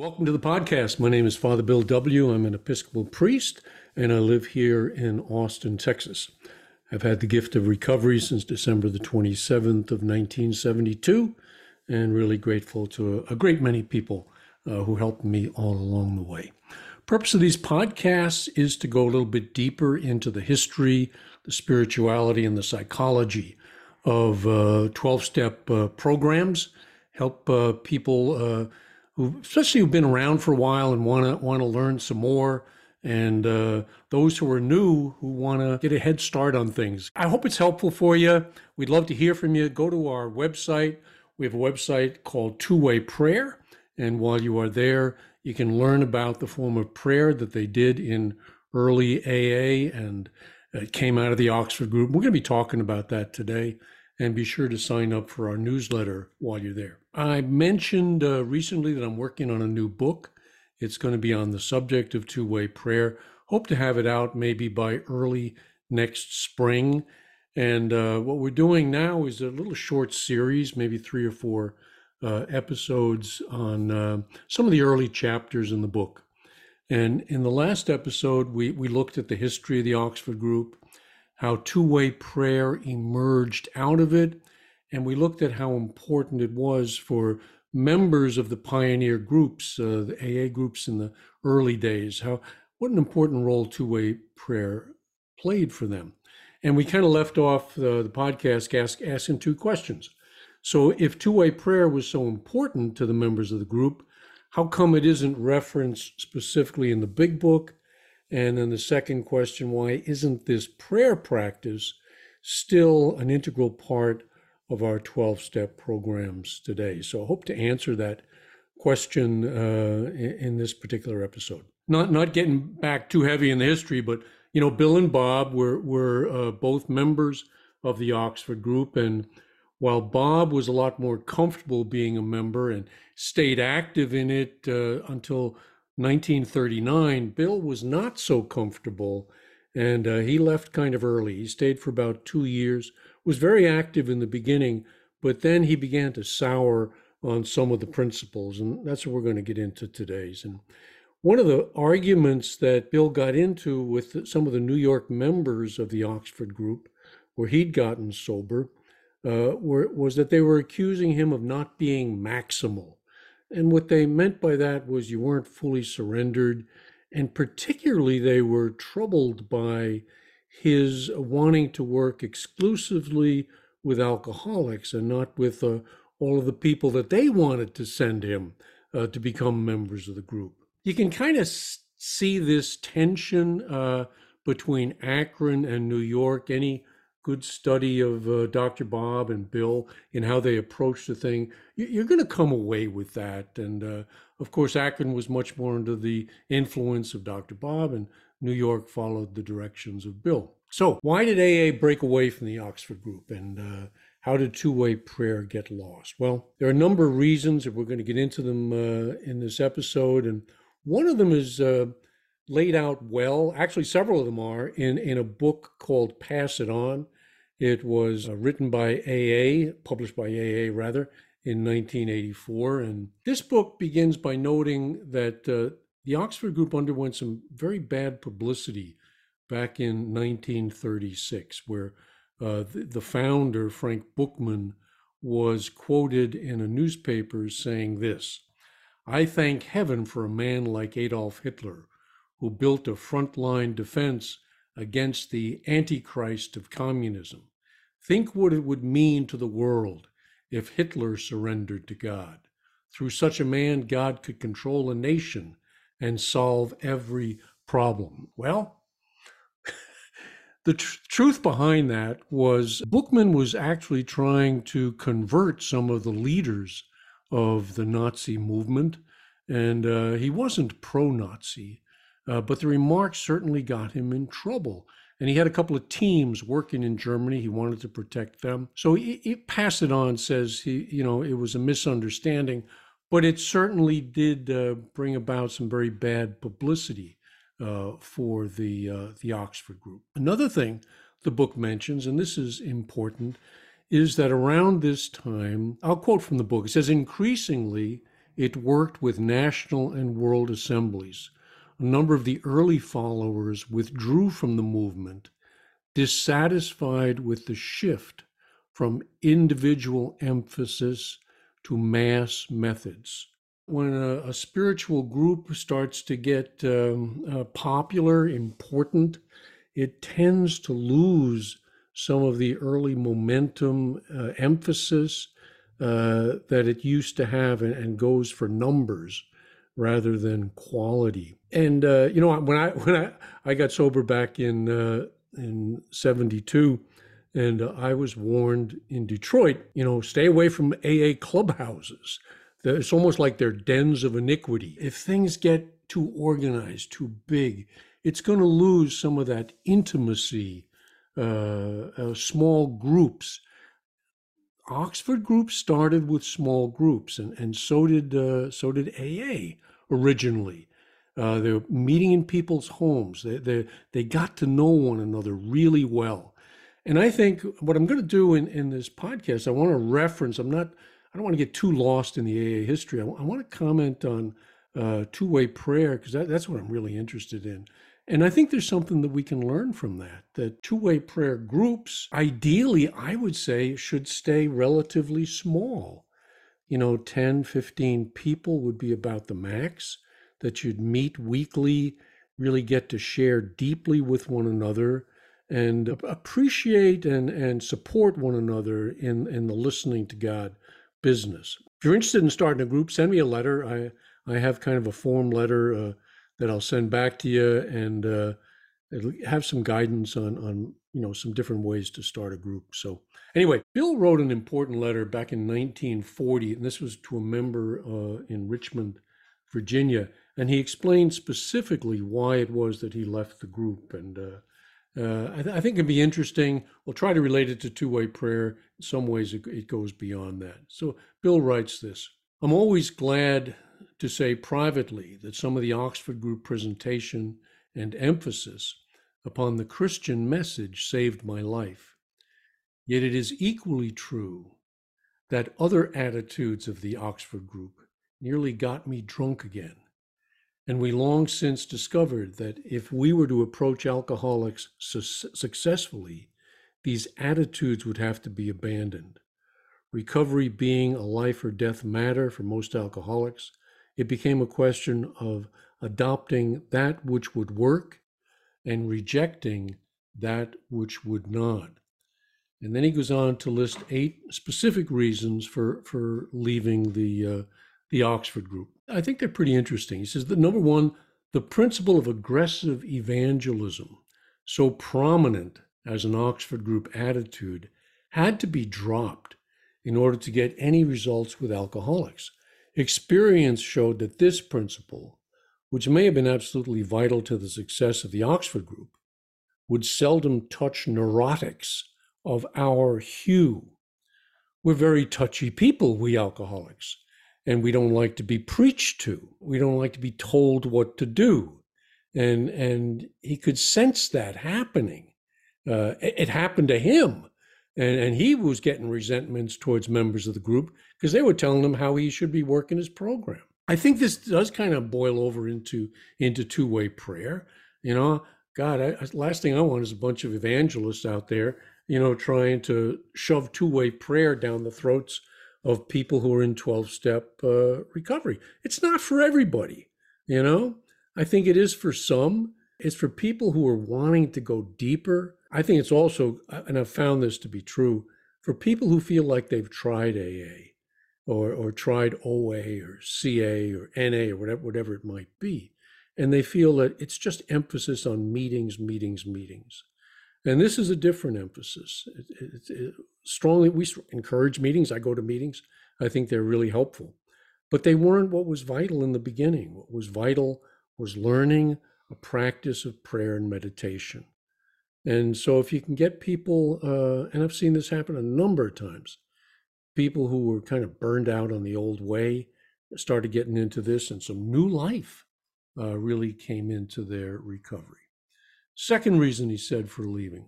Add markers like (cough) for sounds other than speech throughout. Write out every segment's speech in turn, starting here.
Welcome to the podcast. My name is Father Bill W. I'm an Episcopal priest and I live here in Austin, Texas. I've had the gift of recovery since December the 27th of 1972 and really grateful to a, great many people uh, who helped me all along the way. Purpose of these podcasts is to go a little bit deeper into the history, the spirituality, and the psychology of 12 uh, step uh, programs, help uh, people uh, who, especially who've been around for a while and want to want to learn some more, and uh, those who are new who want to get a head start on things. I hope it's helpful for you. We'd love to hear from you. Go to our website. We have a website called Two Way Prayer, and while you are there, you can learn about the form of prayer that they did in early AA and it came out of the Oxford group. We're going to be talking about that today and be sure to sign up for our newsletter while you're there. I mentioned uh, recently that I'm working on a new book. It's going to be on the subject of two way prayer. Hope to have it out maybe by early next spring. And uh, what we're doing now is a little short series, maybe three or four uh, episodes on uh, some of the early chapters in the book. And in the last episode, we, we looked at the history of the Oxford group, how two way prayer emerged out of it, and we looked at how important it was for members of the pioneer groups, uh, the AA groups in the early days, how what an important role two-way prayer played for them. And we kind of left off the, the podcast ask, asking two questions. So if two-way prayer was so important to the members of the group, how come it isn't referenced specifically in the big book? And then the second question, why isn't this prayer practice still an integral part of our 12 step programs today. So I hope to answer that question uh, in, this particular episode. Not, not getting back too heavy in the history, but you know, Bill and Bob were, were uh, both members of the Oxford group. And while Bob was a lot more comfortable being a member and stayed active in it uh, until 1939, Bill was not so comfortable and uh, he left kind of early. He stayed for about two years was very active in the beginning, but then he began to sour on some of the principles, and that's what we're going to get into today's. And one of the arguments that Bill got into with some of the New York members of the Oxford group, where he'd gotten sober, uh, were, was that they were accusing him of not being maximal. And what they meant by that was you weren't fully surrendered. And particularly, they were troubled by his wanting to work exclusively with alcoholics and not with uh, all of the people that they wanted to send him uh, to become members of the group. You can kind of see this tension uh, between Akron and New York. Any good study of uh, Dr. Bob and Bill in how they approach the thing, you're going to come away with that. And uh, of course, Akron was much more under the influence of Dr. Bob, and New York followed the directions of Bill. So, why did AA break away from the Oxford group and uh, how did two way prayer get lost? Well, there are a number of reasons, and we're going to get into them uh, in this episode. And one of them is uh, laid out well, actually, several of them are, in, in a book called Pass It On. It was uh, written by AA, published by AA rather, in 1984. And this book begins by noting that uh, the Oxford Group underwent some very bad publicity back in 1936, where uh, the, the, founder, Frank Buchman, was quoted in a newspaper saying this I thank heaven for a man like Adolf Hitler, who built a frontline defense against the Antichrist of communism. Think what it would mean to the world if Hitler surrendered to God. Through such a man, God could control a nation and solve every problem. Well, (laughs) the tr- truth behind that was Buchman was actually trying to convert some of the leaders of the Nazi movement, and uh, he wasn't pro Nazi, uh, but the remarks certainly got him in trouble. And he had a couple of teams working in Germany. He wanted to protect them. So he, he passed it on, says he, you know, it was a misunderstanding but it certainly did uh, bring about some very bad publicity uh, for the uh, the Oxford group. Another thing the book mentions, and this is important, is that around this time, I'll quote from the book. It says, increasingly, it worked with national and world assemblies. A number of the early followers withdrew from the movement, dissatisfied with the shift from individual emphasis to mass methods. When a, a spiritual group starts to get um, uh, popular, important, it tends to lose some of the early momentum, uh, emphasis uh, that it used to have, and, and, goes for numbers rather than quality. And uh, you know, when I (laughs) when I, I got sober back in uh, in '72, and uh, I was warned in Detroit, you know, stay away from AA clubhouses. It's almost like they're dens of iniquity. If things get too organized, too big, it's going to lose some of that intimacy, uh, uh, small groups. Oxford groups started with small groups, and, and so did uh, so did AA originally. Uh, they're meeting in people's homes. They, they, they got to know one another really well. And I think what I'm going to do in, in this podcast, I want to reference, I'm not, I don't want to get too lost in the AA history. I, I want to comment on uh, two way prayer because that, that's what I'm really interested in. And I think there's something that we can learn from that. That two way prayer groups, ideally, I would say, should stay relatively small. You know, 10, 15 people would be about the max, that you'd meet weekly, really get to share deeply with one another and appreciate and, and support one another in, in the listening to God business. If you're interested in starting a group, send me a letter. I, I have kind of a form letter uh, that I'll send back to you and uh, have some guidance on, on you know some different ways to start a group. So anyway, Bill wrote an important letter back in 1940, and this was to a member uh, in Richmond, Virginia, and he explained specifically why it was that he left the group and uh, I, th- I, think it'd be interesting. We'll try to relate it to two way prayer. In some ways, it, it goes beyond that. So, Bill writes this I'm always glad to say privately that some of the Oxford Group presentation and emphasis upon the Christian message saved my life. Yet it is equally true that other attitudes of the Oxford Group nearly got me drunk again. And we long since discovered that if we were to approach alcoholics su- successfully, these attitudes would have to be abandoned. Recovery being a life or death matter for most alcoholics, it became a question of adopting that which would work and rejecting that which would not. And then he goes on to list eight specific reasons for, for leaving the, uh, the Oxford group. I think they're pretty interesting. He says that number one, the principle of aggressive evangelism, so prominent as an Oxford group attitude, had to be dropped in order to get any results with alcoholics. Experience showed that this principle, which may have been absolutely vital to the success of the Oxford group, would seldom touch neurotics of our hue. We're very touchy people, we alcoholics and we don't like to be preached to. We don't like to be told what to do. And and he could sense that happening. Uh, it, it, happened to him, and and he was getting resentments towards members of the group because they were telling him how he should be working his program. I think this does kind of boil over into into two way prayer. You know, God, I, last thing I want is a bunch of evangelists out there, you know, trying to shove two way prayer down the throats of people who are in 12 step uh, recovery. It's not for everybody, you know? I think it is for some. It's for people who are wanting to go deeper. I think it's also, and I've found this to be true, for people who feel like they've tried AA or, or tried OA or CA or NA or whatever, whatever it might be. And they feel that it's just emphasis on meetings, meetings, meetings. And this is a different emphasis. It, it, it, strongly, we encourage meetings. I go to meetings. I think they're really helpful. But they weren't what was vital in the beginning. What was vital was learning a practice of prayer and meditation. And so, if you can get people, uh, and I've seen this happen a number of times, people who were kind of burned out on the old way started getting into this, and some new life uh, really came into their recovery. Second reason he said for leaving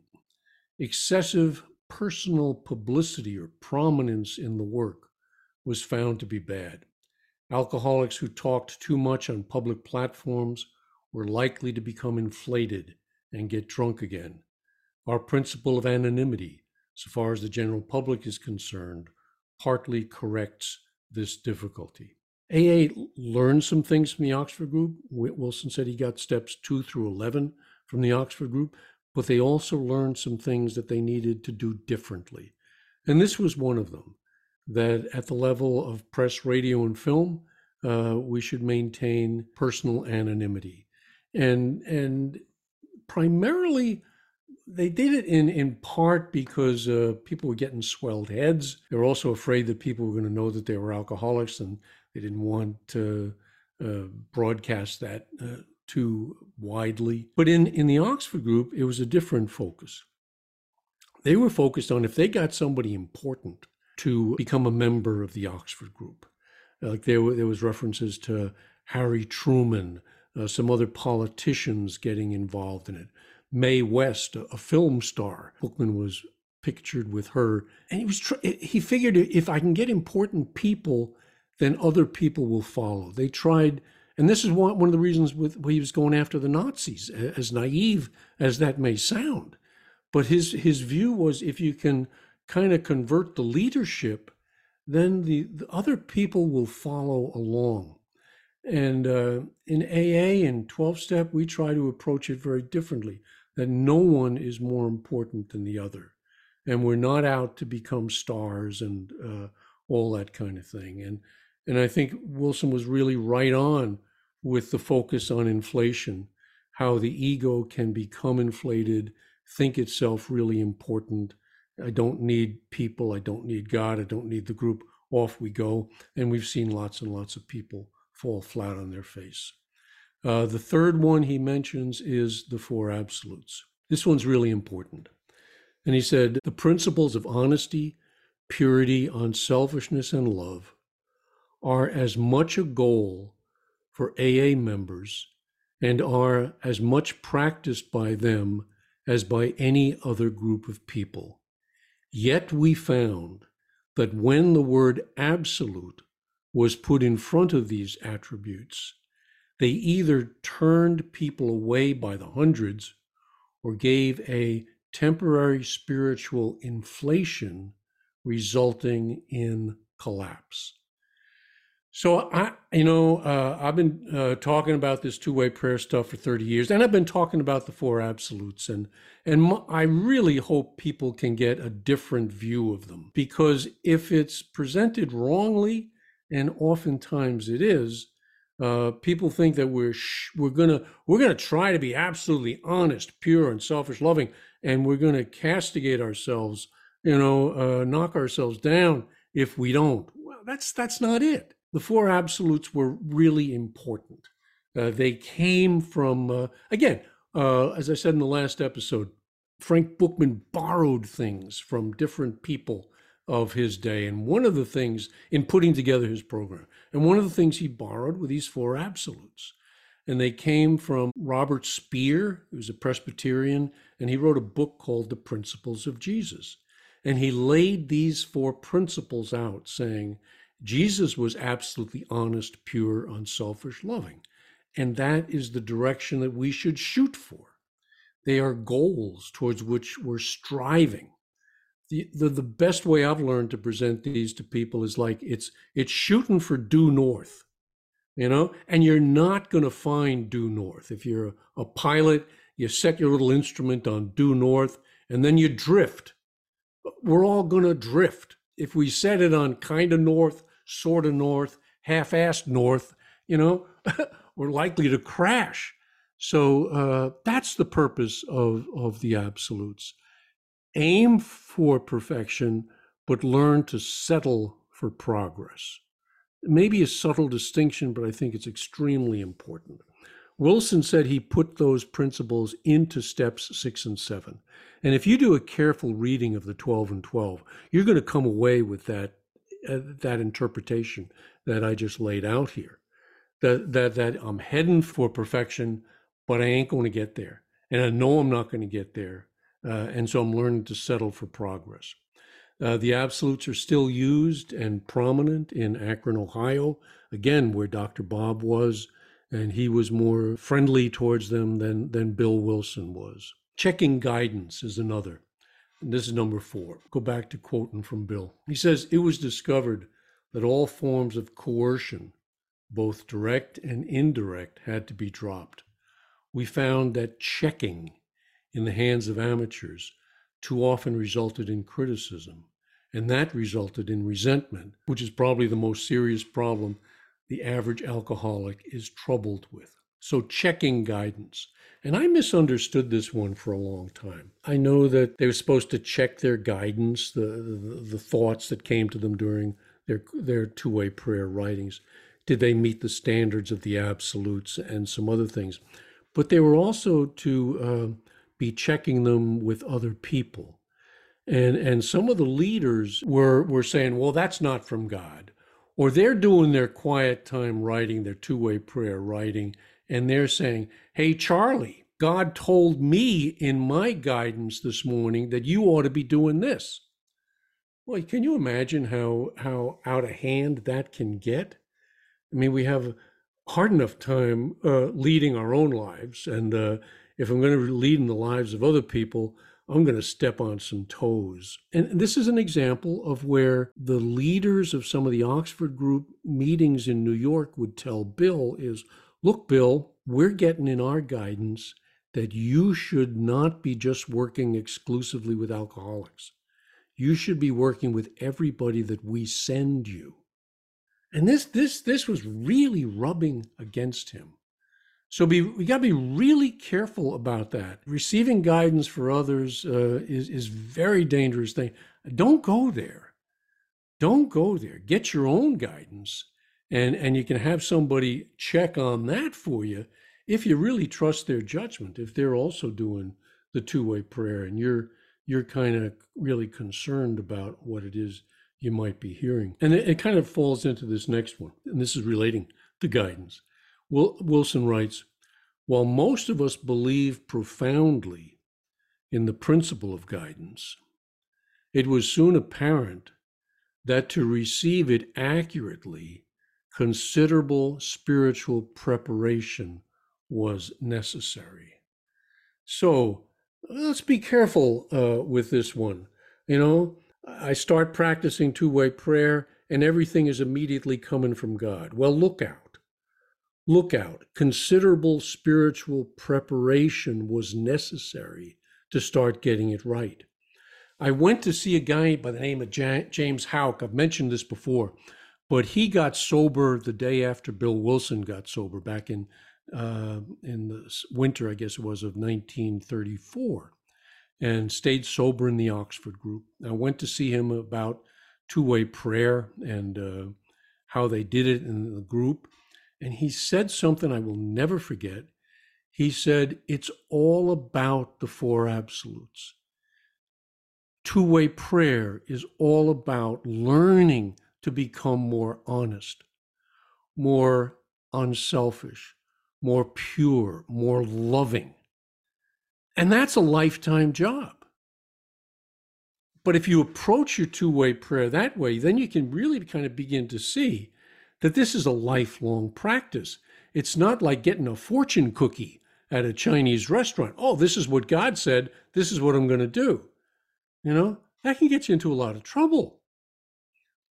excessive personal publicity or prominence in the work was found to be bad. Alcoholics who talked too much on public platforms were likely to become inflated and get drunk again. Our principle of anonymity, so far as the general public is concerned, partly corrects this difficulty. AA learned some things from the Oxford group. Wilson said he got steps two through 11 from the Oxford group, but they also learned some things that they needed to do differently. And this was one of them that at the level of press, radio, and film, uh, we should maintain personal anonymity. And, and primarily, they did it in, in part because uh, people were getting swelled heads. They were also afraid that people were going to know that they were alcoholics and they didn't want to uh, broadcast that uh, too widely. But in, in the Oxford group, it was a different focus. They were focused on if they got somebody important to become a member of the Oxford group. Like there, were, there was references to Harry Truman, uh, some other politicians getting involved in it. Mae West, a, a film star. Buchman was pictured with her, and he was tr- he figured if I can get important people, then other people will follow. They tried, and this is one of the reasons with he was going after the Nazis, as naive as that may sound. But his his view was if you can kind of convert the leadership, then the, the other people will follow along. And uh, in AA and 12 step, we try to approach it very differently that no one is more important than the other. And we're not out to become stars and uh, all that kind of thing. And, and I think Wilson was really right on with the focus on inflation, how the ego can become inflated, think itself really important. I don't need people. I don't need God. I don't need the group. Off we go. And we've seen lots and lots of people fall flat on their face. Uh, the third one he mentions is the four absolutes. This one's really important. And he said the principles of honesty, purity, unselfishness, and love are as much a goal for AA members and are as much practiced by them as by any other group of people. Yet we found that when the word absolute was put in front of these attributes, they either turned people away by the hundreds or gave a temporary spiritual inflation resulting in collapse. So I, you know, uh, I've been uh, talking about this two-way prayer stuff for 30 years, and I've been talking about the four absolutes, and and I really hope people can get a different view of them because if it's presented wrongly, and oftentimes it is, uh, people think that we're sh- we're gonna we're gonna try to be absolutely honest, pure, and selfish loving, and we're gonna castigate ourselves, you know, uh, knock ourselves down if we don't. Well, that's that's not it the four absolutes were really important. Uh, they came from, uh, again, uh, as I said in the last episode, Frank Buchman borrowed things from different people of his day. And one of the things in putting together his program, and one of the things he borrowed were these four absolutes. And they came from Robert Speer, who's a Presbyterian, and he wrote a book called The Principles of Jesus. And he laid these four principles out, saying, Jesus was absolutely honest, pure, unselfish, loving. And that is the direction that we should shoot for. They are goals towards which we're striving. The, the, the best way I've learned to present these to people is like it's it's shooting for due north, you know, and you're not going to find due north. If you're a, a pilot, you set your little instrument on due north and then you drift. We're all going to drift. If we set it on kind of north, sort of north, half assed north, you know, (laughs) we're likely to crash. So uh, that's the purpose of, of the absolutes. Aim for perfection, but learn to settle for progress. Maybe a subtle distinction, but I think it's extremely important. Wilson said he put those principles into steps six and seven. And if you do a careful reading of the 12 and 12, you're going to come away with that uh, that interpretation that I just laid out here. That that that I'm heading for perfection, but I ain't going to get there, and I know I'm not going to get there, uh, and so I'm learning to settle for progress. Uh, the absolutes are still used and prominent in Akron, Ohio, again, where Dr. Bob was, and he was more friendly towards them than, than Bill Wilson was. Checking guidance is another. This is number four. Go back to quoting from Bill. He says, It was discovered that all forms of coercion, both direct and indirect, had to be dropped. We found that checking in the hands of amateurs too often resulted in criticism, and that resulted in resentment, which is probably the most serious problem the average alcoholic is troubled with. So, checking guidance. And I misunderstood this one for a long time. I know that they were supposed to check their guidance, the, the, the thoughts that came to them during their, their two way prayer writings. Did they meet the standards of the absolutes and some other things? But they were also to uh, be checking them with other people. And and some of the leaders were were saying, well, that's not from God. Or they're doing their quiet time writing, their two-way prayer writing, and they're saying, Hey Charlie, God told me in my guidance this morning that you ought to be doing this. Well, can you imagine how how out of hand that can get? I mean, we have hard enough time uh, leading our own lives, and uh, if I'm going to lead in the lives of other people, I'm going to step on some toes. And this is an example of where the leaders of some of the Oxford group meetings in New York would tell Bill is, look, Bill, we're getting in our guidance that you should not be just working exclusively with alcoholics. You should be working with everybody that we send you. And this this this was really rubbing against him. So be, we got to be really careful about that. Receiving guidance for others uh, is is very dangerous thing. Don't go there. Don't go there. Get your own guidance, and and you can have somebody check on that for you if you really trust their judgment. If they're also doing the two way prayer, and you're you're kind of really concerned about what it is you might be hearing, and it, it kind of falls into this next one, and this is relating to guidance. Wilson writes While most of us believe profoundly in the principle of guidance, it was soon apparent that to receive it accurately, considerable spiritual preparation was necessary. So let's be careful uh, with this one. You know, I start practicing two way prayer and everything is immediately coming from God. Well, look out. Look out, considerable spiritual preparation was necessary to start getting it right. I went to see a guy by the name of James Houck. I've mentioned this before, but he got sober the day after Bill Wilson got sober back in uh, in the winter, I guess it was, of 1934, and stayed sober in the Oxford group. I went to see him about two way prayer and uh, how they did it in the group. And he said something I will never forget. He said, It's all about the four absolutes. Two way prayer is all about learning to become more honest, more unselfish, more pure, more loving. And that's a lifetime job. But if you approach your two way prayer that way, then you can really kind of begin to see that this is a lifelong practice. It's not like getting a fortune cookie at a Chinese restaurant. Oh, this is what God said. This is what I'm going to do. You know, that can get you into a lot of trouble.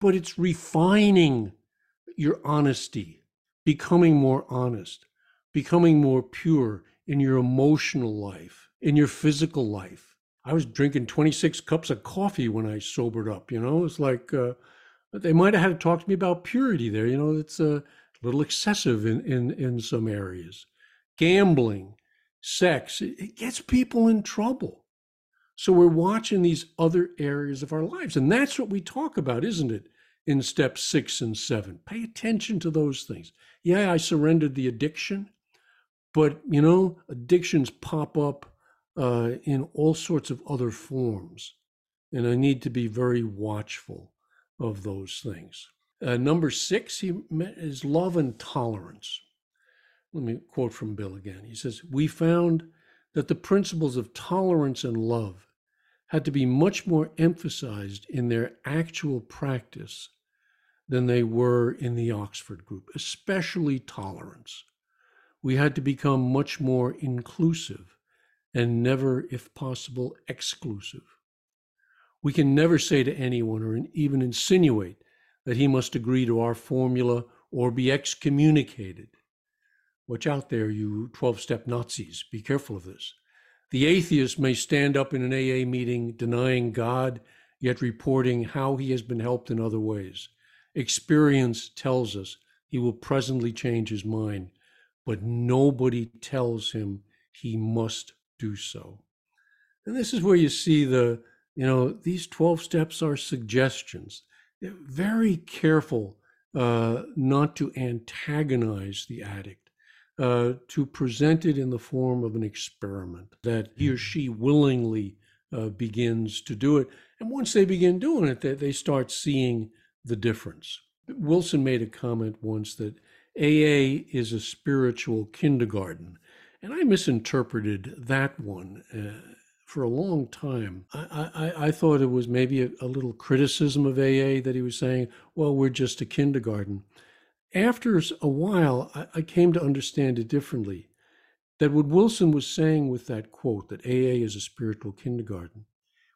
But it's refining your honesty, becoming more honest, becoming more pure in your emotional life, in your physical life. I was drinking 26 cups of coffee when I sobered up, you know, it's like, uh, they might have had to talk to me about purity there. You know, it's a little excessive in, in, in some areas. Gambling, sex, it gets people in trouble. So we're watching these other areas of our lives. And that's what we talk about, isn't it? In step six and seven. Pay attention to those things. Yeah, I surrendered the addiction, but you know, addictions pop up uh, in all sorts of other forms. And I need to be very watchful of those things. Uh, number six he is love and tolerance. Let me quote from Bill again. He says, We found that the principles of tolerance and love had to be much more emphasized in their actual practice than they were in the Oxford group, especially tolerance. We had to become much more inclusive and never, if possible, exclusive. We can never say to anyone or even insinuate that he must agree to our formula or be excommunicated. Watch out there, you 12 step Nazis. Be careful of this. The atheist may stand up in an AA meeting denying God, yet reporting how he has been helped in other ways. Experience tells us he will presently change his mind, but nobody tells him he must do so. And this is where you see the, you know, these 12 steps are suggestions. They're very careful uh, not to antagonize the addict uh, to present it in the form of an experiment that he or she willingly uh, begins to do it. And once they begin doing it, they, they start seeing the difference. Wilson made a comment once that AA is a spiritual kindergarten. And I misinterpreted that one uh, for a long time. I, I, I, thought it was maybe a, a little criticism of AA that he was saying, well, we're just a kindergarten after a while, I, I came to understand it differently. That what Wilson was saying with that quote, that AA is a spiritual kindergarten,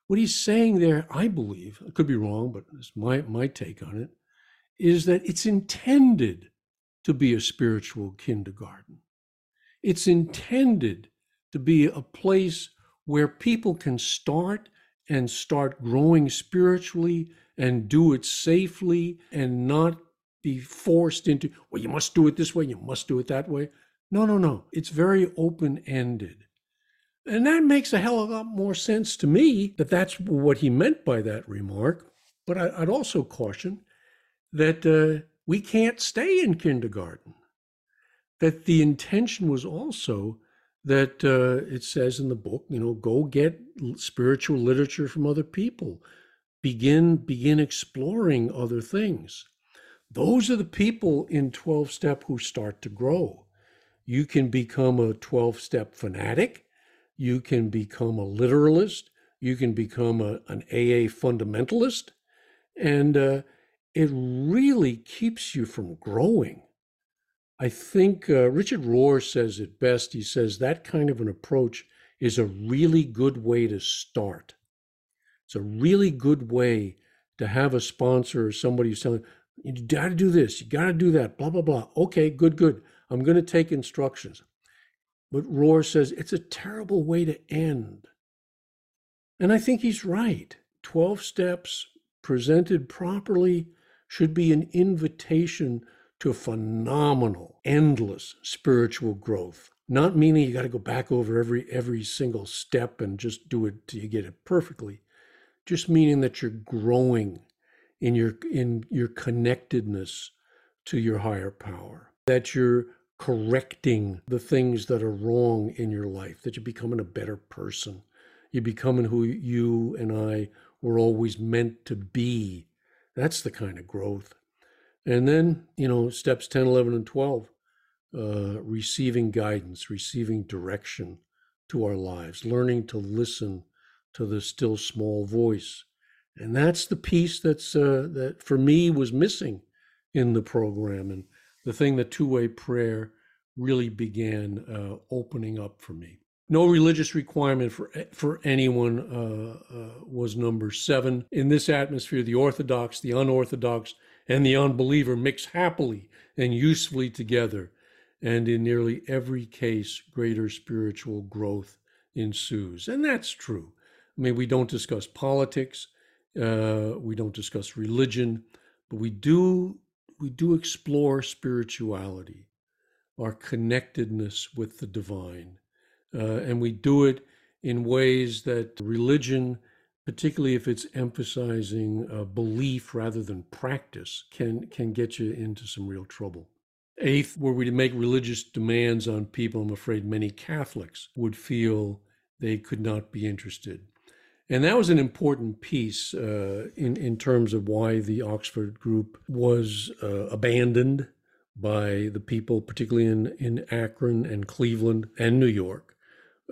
what he's saying there, I believe, I could be wrong, but it's my, my take on it, is that it's intended to be a spiritual kindergarten. It's intended to be a place where people can start and start growing spiritually and do it safely and not be forced into, well, you must do it this way, you must do it that way. No, no, no. It's very open ended. And that makes a hell of a lot more sense to me that that's what he meant by that remark. But I, would also caution that uh, we can't stay in kindergarten. That the intention was also that uh, it says in the book, you know, go get spiritual literature from other people, begin begin exploring other things. Those are the people in 12 step who start to grow. You can become a 12 step fanatic. You can become a literalist. You can become a, an AA fundamentalist. And uh, it really keeps you from growing. I think uh, Richard Rohr says it best. He says that kind of an approach is a really good way to start. It's a really good way to have a sponsor or somebody who's telling, you got to do this, you got to do that, blah, blah, blah. Okay, good, good. I'm going to take instructions. But Rohr says it's a terrible way to end. And I think he's right. 12 steps presented properly should be an invitation to phenomenal, endless spiritual growth. Not meaning you got to go back over every every single step and just do it till you get it perfectly. Just meaning that you're growing in your in your connectedness to your higher power that you're correcting the things that are wrong in your life that you're becoming a better person. You're becoming who you and I were always meant to be. That's the kind of growth. And then you know steps 10 11 and 12 uh, receiving guidance receiving direction to our lives learning to listen to the still small voice and that's the piece that's uh, that for me was missing in the program and the thing that two-way prayer really began uh, opening up for me. No religious requirement for for anyone uh, uh, was number seven. In this atmosphere the orthodox the unorthodox and the unbeliever mix happily and usefully together and in nearly every case greater spiritual growth ensues. And that's true. I mean we don't discuss politics uh, we don't discuss religion, but we do we do explore spirituality, our connectedness with the divine, uh, and we do it in ways that religion, particularly if it's emphasizing uh, belief rather than practice, can can get you into some real trouble. Eighth, were we to make religious demands on people, I'm afraid many Catholics would feel they could not be interested. And that was an important piece uh, in, in terms of why the Oxford group was uh, abandoned by the people, particularly in, in Akron and Cleveland and New York,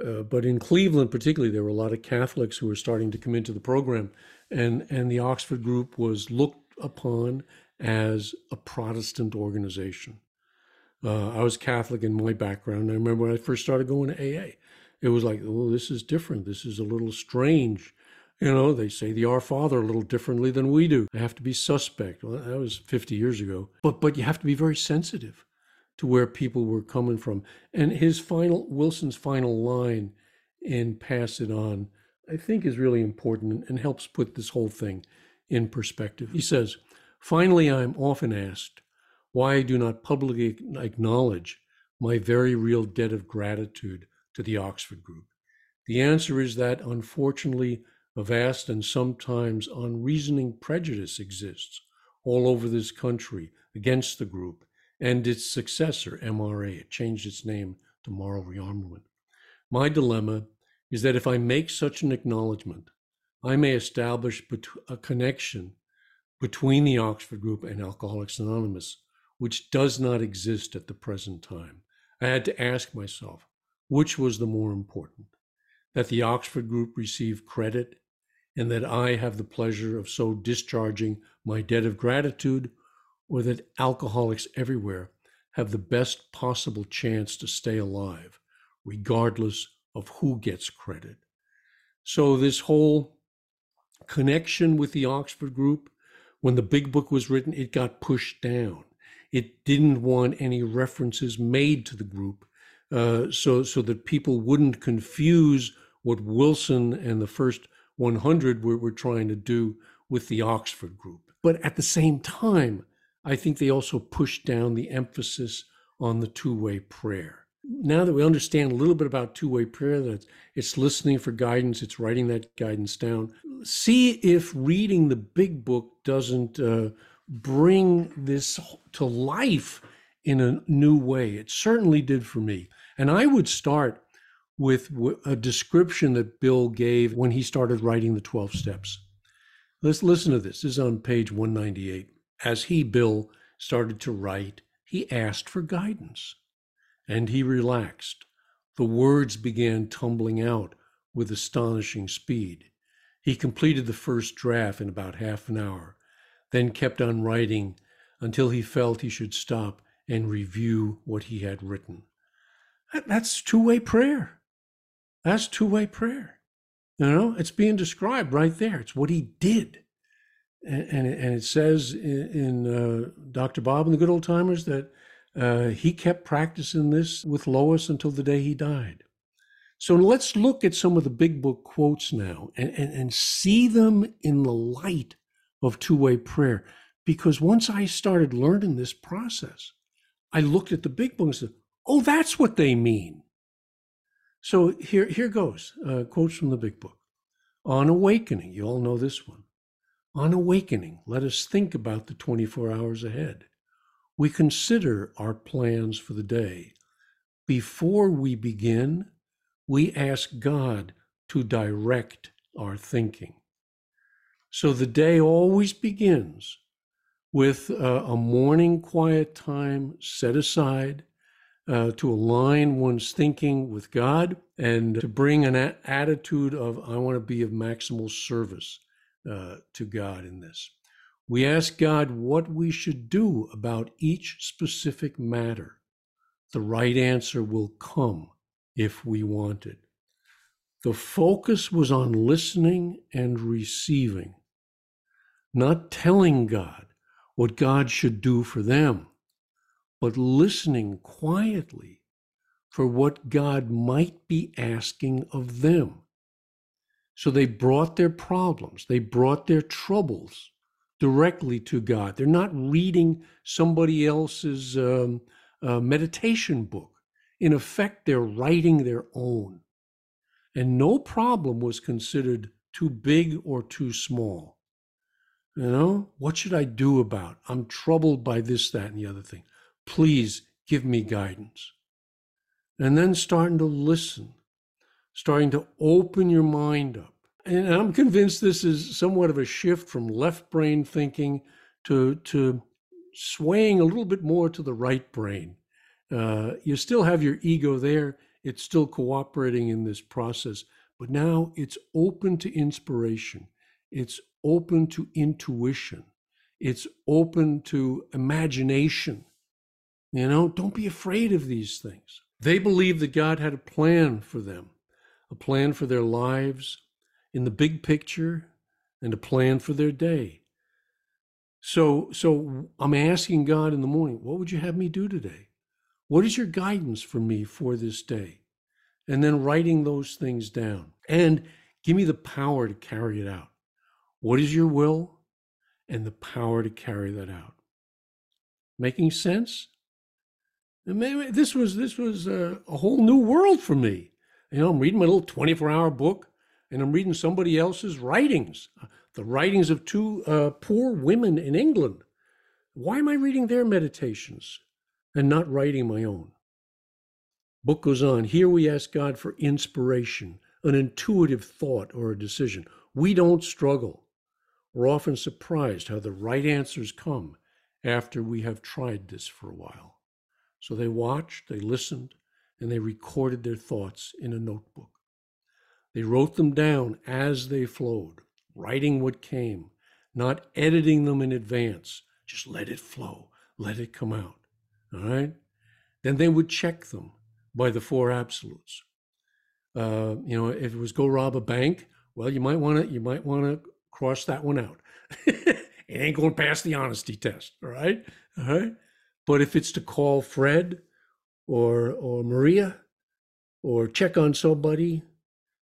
uh, but in Cleveland, particularly, there were a lot of Catholics who were starting to come into the program, and and the Oxford group was looked upon as a Protestant organization. Uh, I was Catholic in my background. I remember when I first started going to AA, it was like, oh, this is different. This is a little strange. You know, they say the Our Father a little differently than we do. I have to be suspect. Well, that was 50 years ago. But but you have to be very sensitive to where people were coming from. And his final Wilson's final line in Pass It On, I think is really important and helps put this whole thing in perspective. He says, Finally, I am often asked why I do not publicly acknowledge my very real debt of gratitude to the Oxford Group. The answer is that, unfortunately, a vast and sometimes unreasoning prejudice exists all over this country against the group and its successor, MRA. It changed its name to Moral Rearmament. My dilemma is that if I make such an acknowledgement, I may establish a connection between the Oxford Group and Alcoholics Anonymous, which does not exist at the present time. I had to ask myself, which was the more important? That the Oxford Group receive credit and that I have the pleasure of so discharging my debt of gratitude, or that alcoholics everywhere have the best possible chance to stay alive, regardless of who gets credit. So, this whole connection with the Oxford Group when the big book was written, it got pushed down. It didn't want any references made to the group uh, so, so that people wouldn't confuse what Wilson and the first 100 were, were trying to do with the Oxford group. But at the same time, I think they also pushed down the emphasis on the two way prayer. Now that we understand a little bit about two way prayer, that it's listening for guidance, it's writing that guidance down, see if reading the big book doesn't uh, bring this to life in a new way. It certainly did for me. And I would start with a description that Bill gave when he started writing the 12 steps. Let's listen to this. This is on page 198. As he, Bill, started to write, he asked for guidance and he relaxed. The words began tumbling out with astonishing speed. He completed the first draft in about half an hour, then kept on writing until he felt he should stop and review what he had written. That's two way prayer. That's two way prayer. You know, it's being described right there. It's what he did. And, and, it, and it says in, in uh, Dr. Bob and the Good Old Timers that uh, he kept practicing this with Lois until the day he died. So let's look at some of the big book quotes now and, and, and see them in the light of two way prayer. Because once I started learning this process, I looked at the big book and said, oh, that's what they mean. So here, here goes uh, quotes from the big book. On awakening, you all know this one. On awakening, let us think about the 24 hours ahead. We consider our plans for the day. Before we begin, we ask God to direct our thinking. So the day always begins with uh, a morning quiet time set aside uh, to align one's thinking with God and to bring an a- attitude of, I want to be of maximal service uh, to God in this. We ask God what we should do about each specific matter. The right answer will come if we want it. The focus was on listening and receiving, not telling God what God should do for them, but listening quietly for what God might be asking of them. So they brought their problems, they brought their troubles directly to God. They're not reading somebody else's um, uh, meditation book in effect, they're writing their own. And no problem was considered too big or too small. You know, what should I do about? I'm troubled by this, that, and the other thing. Please give me guidance. And then starting to listen, starting to open your mind up. And I'm convinced this is somewhat of a shift from left brain thinking to, to swaying a little bit more to the right brain uh, you still have your ego there It's still cooperating in this process, but now it's open to inspiration. It's open to intuition. It's open to imagination. You know, don't be afraid of these things. They believed that God had a plan for them, a plan for their lives in the big picture, and a plan for their day. So, so I'm asking God in the morning, what would you have me do today? What is your guidance for me for this day? And then writing those things down and give me the power to carry it out. What is your will? And the power to carry that out. Making sense? Maybe this was this was a, a whole new world for me. You know, I'm reading my little 24 hour book and I'm reading somebody else's writings, the writings of two uh, poor women in England. Why am I reading their meditations and not writing my own? Book goes on. Here we ask God for inspiration, an intuitive thought or a decision. We don't struggle. We're often surprised how the right answers come after we have tried this for a while. So they watched, they listened, and they recorded their thoughts in a notebook. They wrote them down as they flowed, writing what came, not editing them in advance. Just let it flow, let it come out. All right? Then they would check them by the four absolutes. Uh, you know, if it was go rob a bank, well, you might want to you might want to cross that one out. (laughs) it ain't going past the honesty test. All right, all right. But if it's to call Fred or or Maria or check on somebody,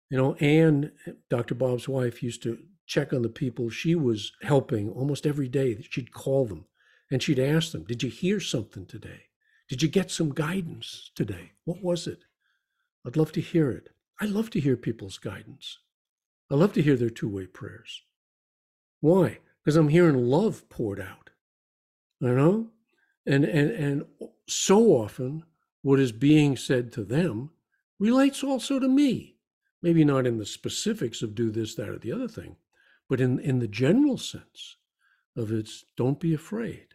you know, Anne, Dr. Bob's wife, used to check on the people she was helping almost every day. She'd call them and she'd ask them, Did you hear something today? Did you get some guidance today? What was it? I'd love to hear it. I love to hear people's guidance. I love to hear their two way prayers. Why? Because I'm hearing love poured out. You know? And, and, and so often, what is being said to them relates also to me. Maybe not in the specifics of do this, that, or the other thing, but in, in the general sense of it's don't be afraid,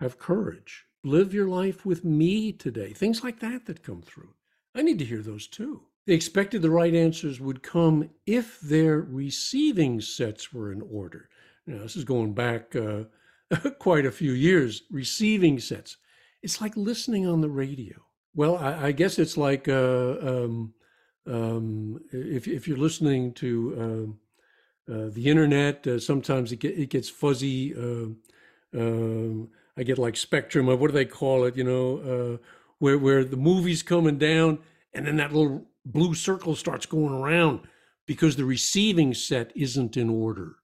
have courage, live your life with me today. Things like that that come through. I need to hear those too. They expected the right answers would come if their receiving sets were in order. Now, this is going back uh, (laughs) quite a few years. Receiving sets. It's like listening on the radio. Well, I, I guess it's like uh, um, um, if, if you're listening to um, uh, the internet, uh, sometimes it, get, it gets fuzzy. Uh, um, I get like spectrum. What do they call it? You know, uh, where where the movie's coming down, and then that little blue circle starts going around because the receiving set isn't in order.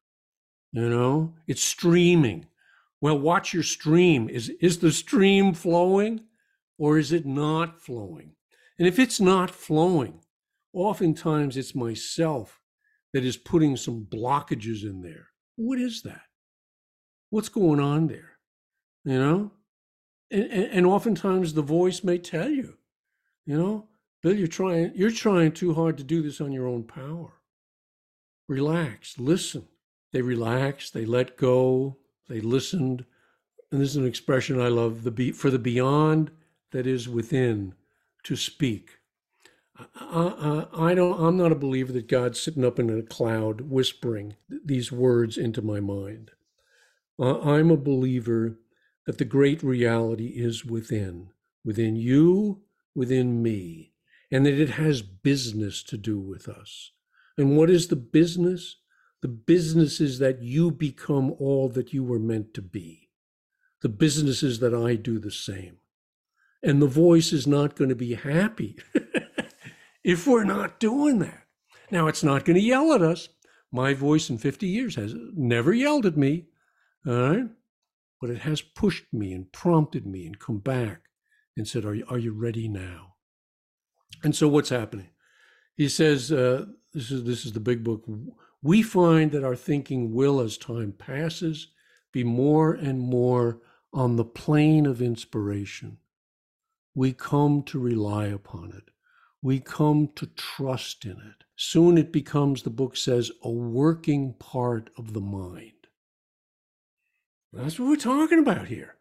You know, it's streaming. Well, watch your stream. Is is the stream flowing, or is it not flowing? And if it's not flowing, oftentimes it's myself that is putting some blockages in there. What is that? What's going on there? You know? And, and, and oftentimes the voice may tell you, you know, Bill, you're trying, you're trying too hard to do this on your own power. Relax, listen. They relaxed, they let go, they listened. And this is an expression I love the be, for the beyond that is within to speak. I, I, I, don't. I'm not a believer that God's sitting up in a cloud whispering these words into my mind. I'm a believer that the great reality is within, within you, within me, and that it has business to do with us. And what is the business? The business is that you become all that you were meant to be. The business is that I do the same. And the voice is not going to be happy (laughs) if we're not doing that. Now, it's not going to yell at us. My voice in 50 years has never yelled at me. All right but it has pushed me and prompted me and come back and said, Are you, are you ready now? And so what's happening? He says, uh, this, is, this is the big book. We find that our thinking will, as time passes, be more and more on the plane of inspiration. We come to rely upon it. We come to trust in it. Soon it becomes, the book says, a working part of the mind. That's what we're talking about here.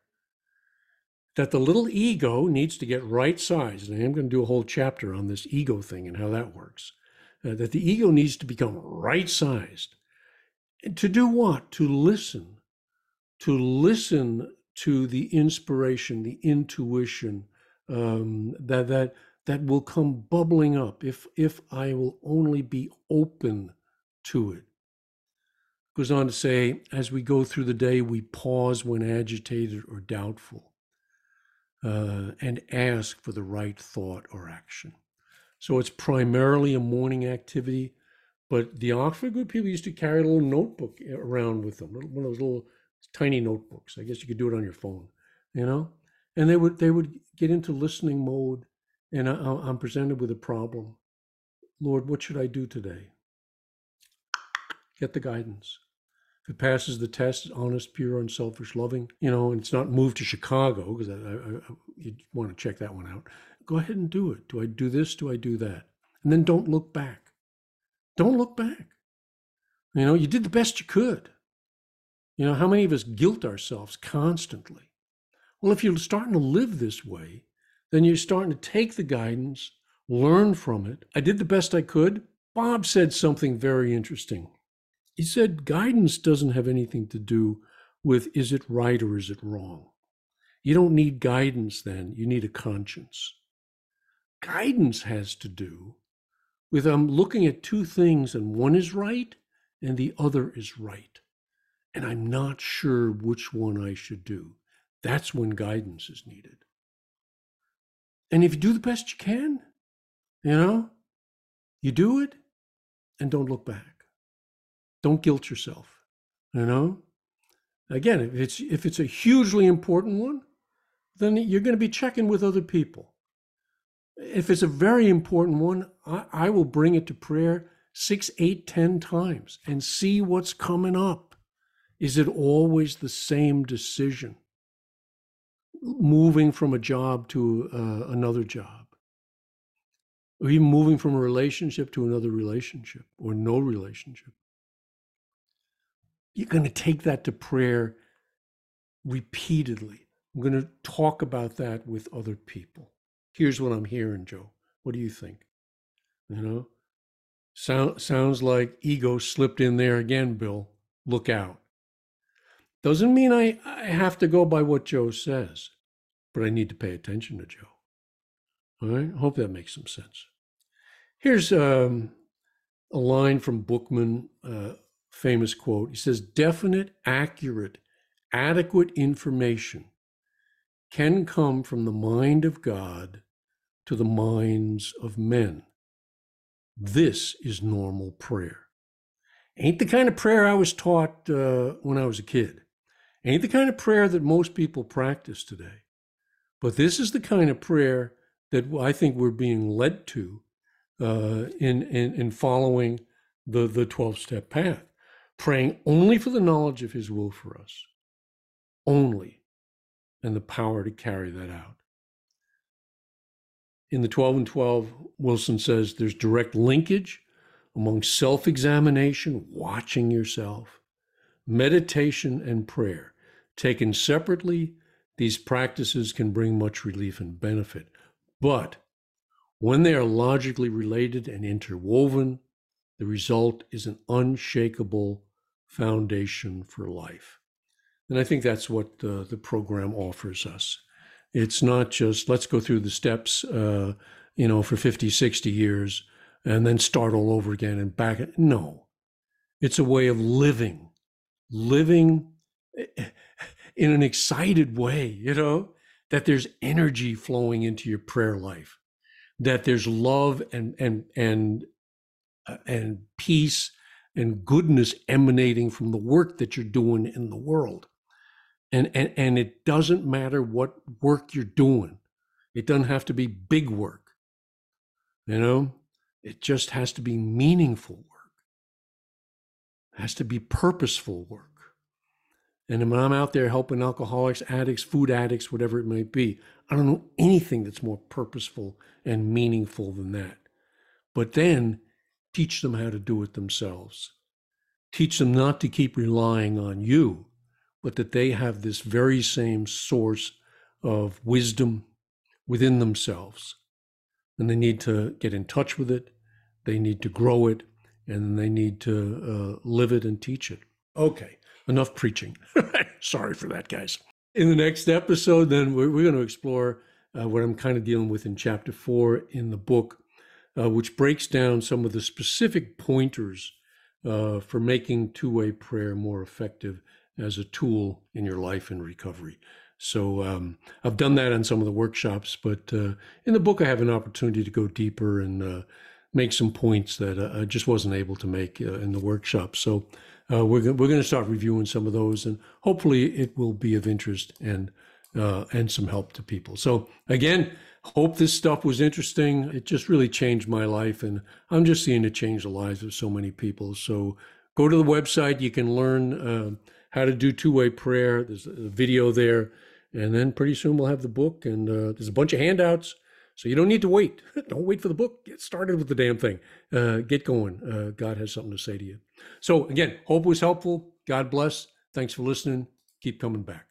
That the little ego needs to get right sized. And I am going to do a whole chapter on this ego thing and how that works. Uh, that the ego needs to become right sized. To do what? To listen. To listen to the inspiration, the intuition um, that that that will come bubbling up if if I will only be open to it. Goes on to say, as we go through the day, we pause when agitated or doubtful, uh, and ask for the right thought or action. So it's primarily a morning activity, but the Oxford group people used to carry a little notebook around with them, one of those little tiny notebooks. I guess you could do it on your phone, you know. And they would they would get into listening mode, and I, I'm presented with a problem. Lord, what should I do today? Get the guidance. It passes the test, honest, pure, unselfish, loving, you know, and it's not moved to Chicago because I, you want to check that one out. Go ahead and do it. Do I do this? Do I do that? And then don't look back. Don't look back. You know, you did the best you could. You know, how many of us guilt ourselves constantly? Well, if you're starting to live this way, then you're starting to take the guidance, learn from it. I did the best I could. Bob said something very interesting. He said guidance doesn't have anything to do with is it right or is it wrong. You don't need guidance then, you need a conscience. Guidance has to do with I'm looking at two things and one is right and the other is right and I'm not sure which one I should do. That's when guidance is needed. And if you do the best you can, you know, you do it and don't look back. Don't guilt yourself, you know? Again, if it's if it's a hugely important one, then you're going to be checking with other people. If it's a very important one, I, I will bring it to prayer six, eight, ten times and see what's coming up. Is it always the same decision? Moving from a job to uh, another job, or even moving from a relationship to another relationship, or no relationship. You're going to take that to prayer repeatedly. I'm going to talk about that with other people. Here's what I'm hearing, Joe. What do you think? You know, Sound, sounds like ego slipped in there again, Bill. Look out. Doesn't mean I, I have to go by what Joe says, but I need to pay attention to Joe. All right. Hope that makes some sense. Here's um, a line from Buchman, uh, famous quote. He says, definite, accurate, adequate information can come from the mind of God to the minds of men. This is normal prayer. Ain't the kind of prayer I was taught uh, when I was a kid. Ain't the kind of prayer that most people practice today. But this is the kind of prayer that I think we're being led to uh, in, in, in following the, the 12 step path, praying only for the knowledge of His will for us, only, and the power to carry that out. In the 12 and 12, Wilson says there's direct linkage among self examination, watching yourself, meditation, and prayer. Taken separately, these practices can bring much relief and benefit. But when they are logically related and interwoven, the result is an unshakable foundation for life. And I think that's what the, the program offers us. It's not just let's go through the steps, uh, you know, for 50, 60 years and then start all over again and back. No, it's a way of living, living in an excited way, you know, that there's energy flowing into your prayer life, that there's love and and and Uh, and peace and goodness emanating from the work that you're doing in the world. And and and it doesn't matter what work you're doing. It doesn't have to be big work. You know, it just has to be meaningful work. It has to be purposeful work. And when I'm out there helping alcoholics, addicts, food addicts, whatever it might be, I don't know anything that's more purposeful and meaningful than that. But then teach them how to do it themselves. Teach them not to keep relying on you, but that they have this very same source of wisdom within themselves. And they need to get in touch with it, they need to grow it, and they need to uh, live it and teach it. Okay, enough preaching. (laughs) Sorry for that, guys. In the next episode, then, we're, we're going to explore uh, what I'm kind of dealing with in chapter four in the book, uh, which breaks down some of the specific pointers uh, for making two way prayer more effective as a tool in your life and recovery. So um, I've done that on some of the workshops, but uh, in the book, I have an opportunity to go deeper and uh, make some points that uh, I just wasn't able to make uh, in the workshop. So we're we're going to start reviewing some of those, and hopefully it will be of interest and and some help to people. So again, hope this stuff was interesting. It just really changed my life, and I'm just seeing it change the lives of so many people. So go to the website. You can learn uh, how to do two-way prayer. There's a video there, and then pretty soon we'll have the book, and uh, there's a bunch of handouts. So you don't need to wait. (laughs) don't wait for the book. Get started with the damn thing. Uh, get going. Uh, God has something to say to you. So again, hope was helpful. God bless. Thanks for listening. Keep coming back.